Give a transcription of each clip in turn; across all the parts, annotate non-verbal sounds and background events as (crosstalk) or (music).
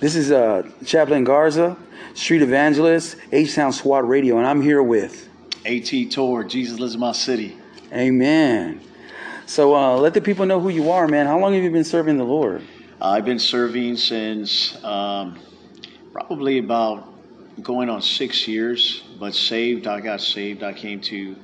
This is uh, Chaplain Garza, Street Evangelist, H Town SWAT Radio, and I'm here with AT Tour, Jesus Lives in My City. Amen. So uh, let the people know who you are, man. How long have you been serving the Lord? I've been serving since um, probably about going on six years, but saved. I got saved. I came to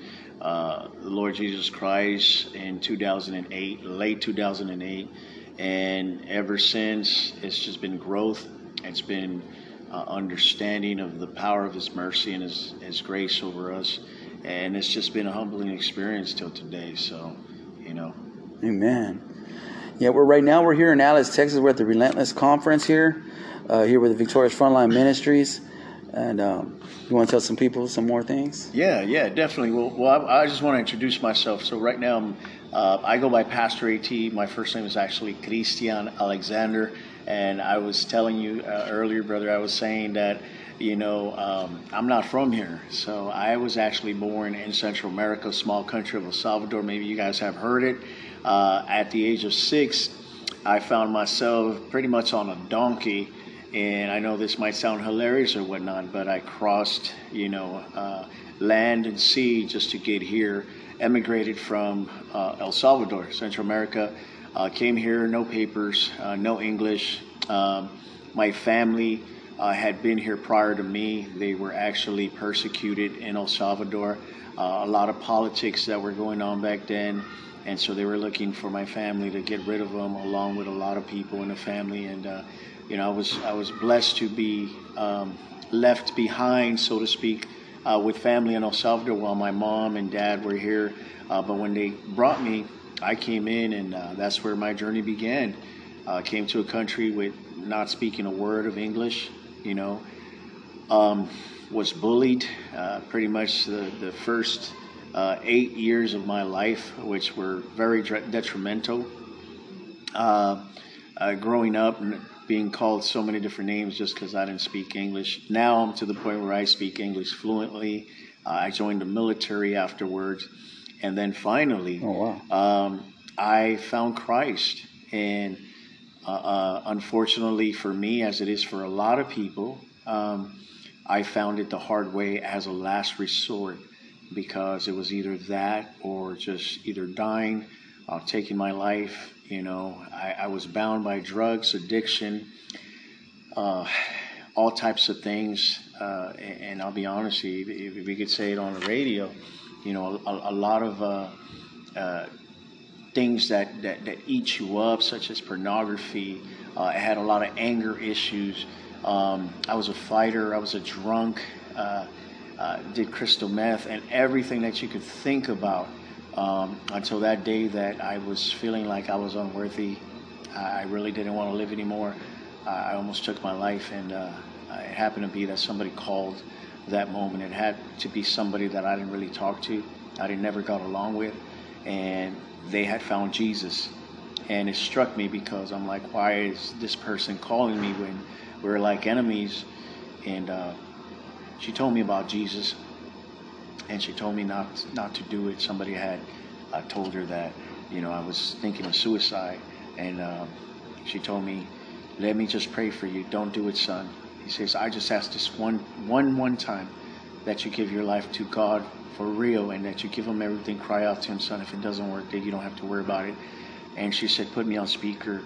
uh, the Lord Jesus Christ in 2008, late 2008. And ever since, it's just been growth. It's been uh, understanding of the power of His mercy and His, His grace over us. And it's just been a humbling experience till today. So, you know. Amen. Yeah, we're right now. We're here in Alice, Texas. We're at the Relentless Conference here, uh, here with the Victorious Frontline Ministries. And um, you want to tell some people some more things? Yeah, yeah, definitely. Well, well I, I just want to introduce myself. So right now, uh, I go by Pastor At. My first name is actually Christian Alexander, and I was telling you uh, earlier, brother. I was saying that you know um, I'm not from here, so I was actually born in Central America, small country of El Salvador. Maybe you guys have heard it. Uh, at the age of six, I found myself pretty much on a donkey and I know this might sound hilarious or whatnot, but I crossed, you know, uh, land and sea just to get here. Emigrated from uh, El Salvador, Central America. Uh, came here, no papers, uh, no English. Um, my family uh, had been here prior to me. They were actually persecuted in El Salvador. Uh, a lot of politics that were going on back then and so they were looking for my family to get rid of them along with a lot of people in the family and you know, I was I was blessed to be um, left behind, so to speak, uh, with family in El Salvador while my mom and dad were here. Uh, but when they brought me, I came in, and uh, that's where my journey began. Uh, came to a country with not speaking a word of English, you know. Um, was bullied uh, pretty much the, the first uh, eight years of my life, which were very detrimental. Growing up, and being called so many different names just because I didn't speak English. Now I'm to the point where I speak English fluently. Uh, I joined the military afterwards. And then finally, oh, wow. um, I found Christ. And uh, uh, unfortunately for me, as it is for a lot of people, um, I found it the hard way as a last resort because it was either that or just either dying, uh, taking my life, you know, I, I was bound by drugs, addiction, uh, all types of things. Uh, and, and, I'll be honest, if, if we could say it on the radio, you know, a, a lot of uh, uh, things that, that, that eat you up, such as pornography. Uh, I had a lot of anger issues. Um, I was a fighter. I was a drunk. Uh, did crystal meth and everything that you could think about um, until that day that I was feeling like I was unworthy. I really didn't want to live anymore. I almost took my life, and uh, it happened to be that somebody called that moment. It had to be somebody that I didn't really talk to, I didn't never got along with, and they had found Jesus. And it struck me because I'm like, why is this person calling me when we're like enemies? And uh, she told me about Jesus, and she told me not not to do it. Somebody had uh, told her that you know I was thinking of suicide, and um, she told me, "Let me just pray for you. Don't do it, son." He says, "I just ask this one one one time that you give your life to God for real, and that you give Him everything. Cry out to Him, son. If it doesn't work, then you don't have to worry about it." And she said, "Put me on speaker."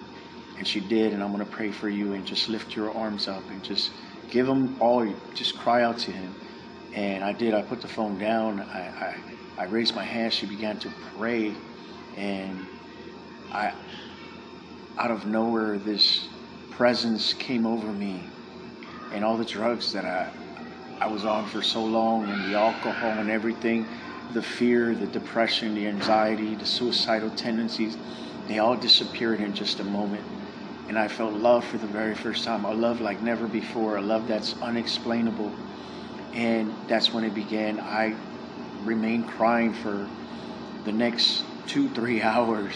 And she did, and I'm going to pray for you and just lift your arms up and just give him all, just cry out to him and I did. I put the phone down. I, I, I raised my hand. She began to pray. And I, out of nowhere, this presence came over me. And all the drugs that I, I was on for so long, and the alcohol and everything, the fear, the depression, the anxiety, the suicidal tendencies, they all disappeared in just a moment. And I felt love for the very first time, a love like never before, a love that's unexplainable and that's when it began. I remained crying for the next two, three (laughs) hours,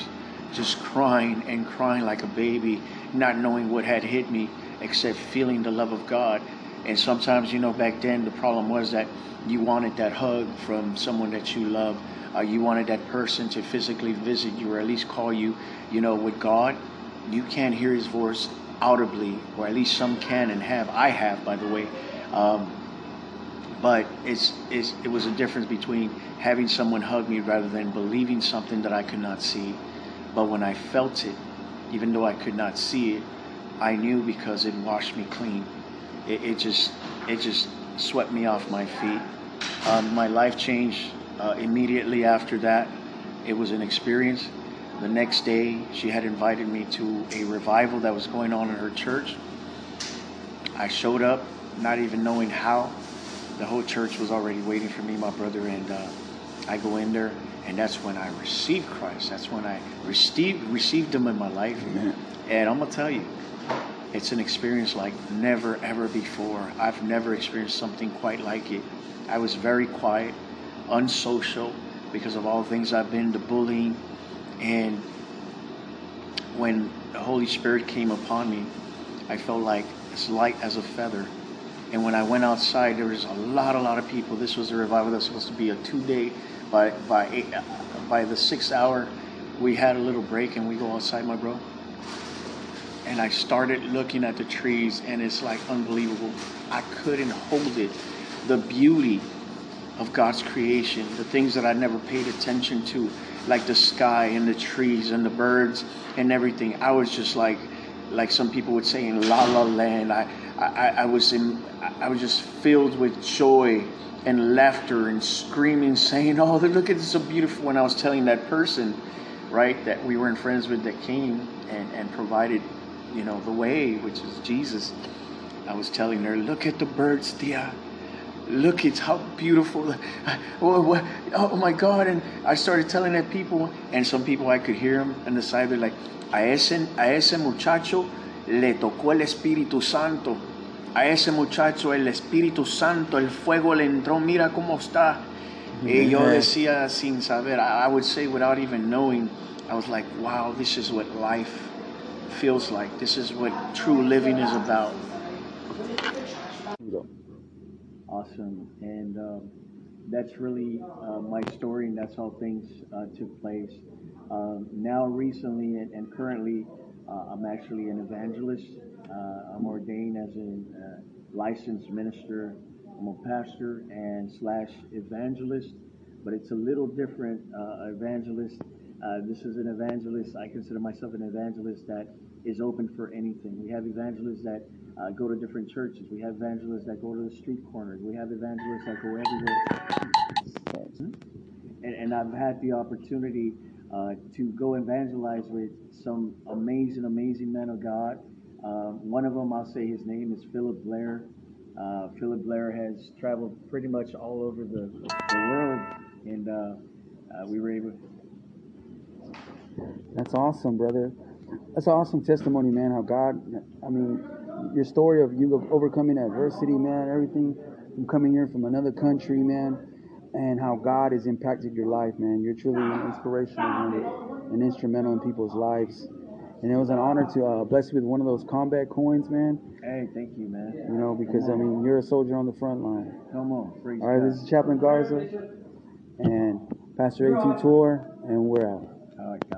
just crying and crying like a baby, not knowing what had hit me except feeling the love of God. And sometimes, you know, back then the problem was that you wanted that hug from someone that you love. Uh, you wanted that person to physically visit you or at least call you. You know, with God, you can't hear his voice audibly, or at least some can and have. I have, by the way. Um, but it's, it's, it was a difference between having someone hug me rather than believing something that I could not see. But when I felt it, even though I could not see it, I knew because it washed me clean. It, it just it just swept me off my feet. Um, my life changed uh, immediately after that. It was an experience. The next day, she had invited me to a revival that was going on in her church. I showed up, not even knowing how. The whole church was already waiting for me, my brother, and uh, I go in there, and that's when I received Christ. That's when I received received Him in my life. Amen. And I'm gonna tell you, it's an experience like never ever before. I've never experienced something quite like it. I was very quiet, unsocial because of all the things I've been, the bullying, and when the Holy Spirit came upon me, I felt like as light as a feather. And when I went outside, there was a lot, a lot of people. This was a revival that was supposed to be a two-day. By by eight, by the sixth hour, we had a little break, and we go outside, my bro. And I started looking at the trees, and it's like unbelievable. I couldn't hold it. The beauty of God's creation, the things that I never paid attention to, like the sky and the trees and the birds and everything. I was just like, like some people would say in La La Land. I, I, I was in, I was just filled with joy and laughter and screaming, saying, "Oh, (laughs) look at this so beautiful!" When I was telling that person, right, that we weren't friends with, that came and and provided, you know, the way, which is Jesus. I was telling her, "Look at the birds, Tia." look it's how beautiful (laughs) oh, oh my god and i started telling that people and some people i could hear them on the side they're like a ese, a ese muchacho le tocó el espíritu santo. A ese muchacho el espíritu santo el fuego le entró mira cómo está y yo decía sin saber I, would say without even knowing i was like wow this is what life feels like. This is what true living is about. Awesome. And um, that's really uh, my story, and that's how things uh, took place. Um, now, recently and, and currently, I'm actually an evangelist. Uh, I'm ordained as a uh, licensed minister. I'm a pastor and slash evangelist, but it's a little different uh, evangelist. this is an evangelist. I consider myself an evangelist that is open for anything. We have evangelists that uh, go to different churches. We have evangelists that go to the street corners. We have evangelists that go everywhere. And, and I've had the opportunity uh, to go evangelize with some amazing, amazing men of God. Uh, one of them, I'll say his name is Philip Blair. Uh, Philip Blair has traveled pretty much all over the, the world, and uh, uh, we were able. That's awesome, brother. That's awesome testimony, man. How God, I mean, your story of you overcoming adversity, man, everything from coming here from another country, man, and how God has impacted your life, man. You're truly an inspirational man, and instrumental in people's lives. And it was an honor to uh, bless you with one of those combat coins, man. Hey, thank you, man. You know, because I mean, you're a soldier on the front line. Come on, All right, God. this is Chaplain Garza and Pastor A2 Tour, and we're out.